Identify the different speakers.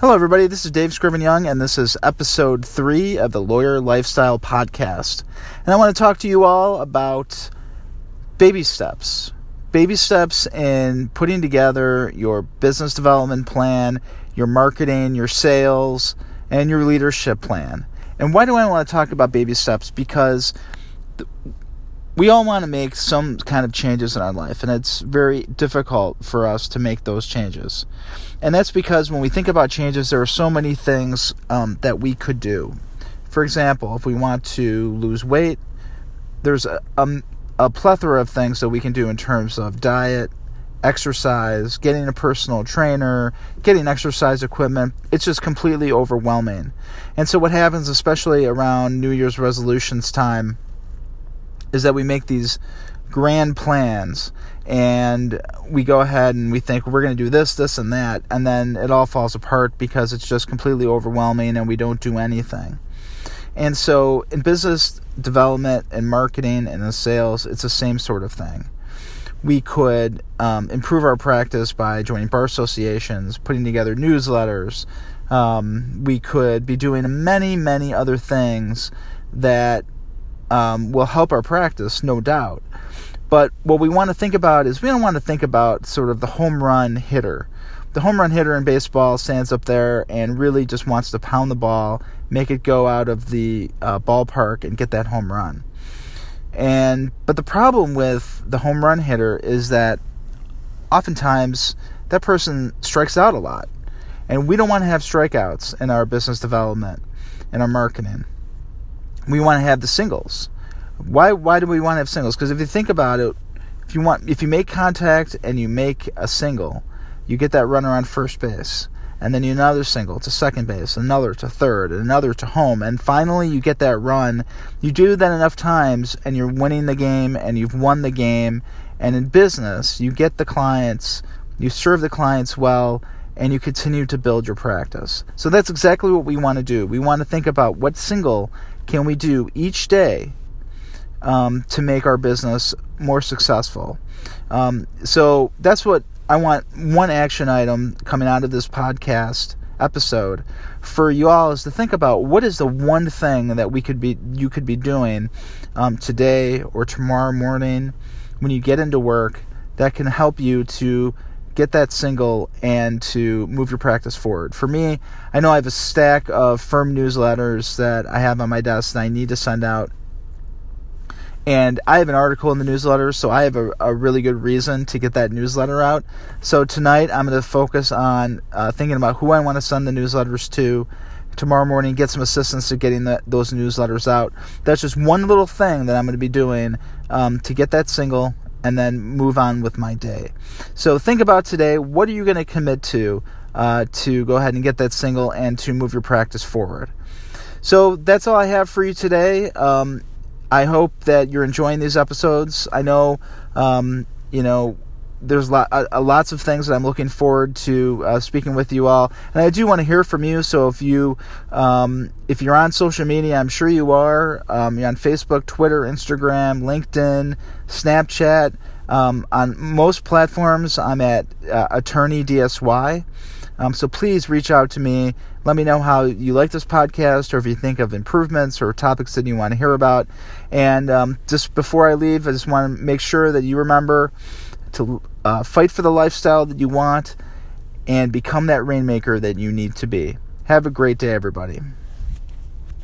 Speaker 1: Hello, everybody. This is Dave Scriven Young, and this is episode three of the Lawyer Lifestyle Podcast. And I want to talk to you all about baby steps. Baby steps in putting together your business development plan, your marketing, your sales, and your leadership plan. And why do I want to talk about baby steps? Because we all want to make some kind of changes in our life, and it's very difficult for us to make those changes. And that's because when we think about changes, there are so many things um, that we could do. For example, if we want to lose weight, there's a, a, a plethora of things that we can do in terms of diet, exercise, getting a personal trainer, getting exercise equipment. It's just completely overwhelming. And so, what happens, especially around New Year's resolutions time, is that we make these grand plans and we go ahead and we think we're going to do this, this, and that, and then it all falls apart because it's just completely overwhelming and we don't do anything. And so, in business development and marketing and in sales, it's the same sort of thing. We could um, improve our practice by joining bar associations, putting together newsletters. Um, we could be doing many, many other things that um, will help our practice, no doubt. But what we want to think about is we don't want to think about sort of the home run hitter. The home run hitter in baseball stands up there and really just wants to pound the ball, make it go out of the uh, ballpark, and get that home run. And but the problem with the home run hitter is that oftentimes that person strikes out a lot, and we don't want to have strikeouts in our business development and our marketing we want to have the singles. Why why do we want to have singles? Because if you think about it, if you want if you make contact and you make a single, you get that runner on first base. And then another single to second base, another to third, another to home, and finally you get that run. You do that enough times, and you're winning the game, and you've won the game. And in business, you get the clients, you serve the clients well, and you continue to build your practice. So that's exactly what we want to do. We want to think about what single can we do each day um, to make our business more successful? Um, so that's what I want. One action item coming out of this podcast episode for you all is to think about what is the one thing that we could be you could be doing um, today or tomorrow morning when you get into work that can help you to get that single and to move your practice forward. For me, I know I have a stack of firm newsletters that I have on my desk that I need to send out. And I have an article in the newsletter, so I have a, a really good reason to get that newsletter out. So tonight, I'm going to focus on uh, thinking about who I want to send the newsletters to. Tomorrow morning, get some assistance to getting the, those newsletters out. That's just one little thing that I'm going to be doing um, to get that single and then move on with my day. So think about today. What are you going to commit to uh, to go ahead and get that single and to move your practice forward? So that's all I have for you today. Um, I hope that you're enjoying these episodes. I know, um, you know, there's lot, uh, uh, lots of things that I'm looking forward to uh, speaking with you all, and I do want to hear from you. So if you um, if you're on social media, I'm sure you are. Um, you're on Facebook, Twitter, Instagram, LinkedIn, Snapchat. Um, on most platforms, I'm at uh, Attorney DSY. Um, so please reach out to me. Let me know how you like this podcast, or if you think of improvements or topics that you want to hear about. And um, just before I leave, I just want to make sure that you remember to uh, fight for the lifestyle that you want and become that rainmaker that you need to be. Have a great day, everybody.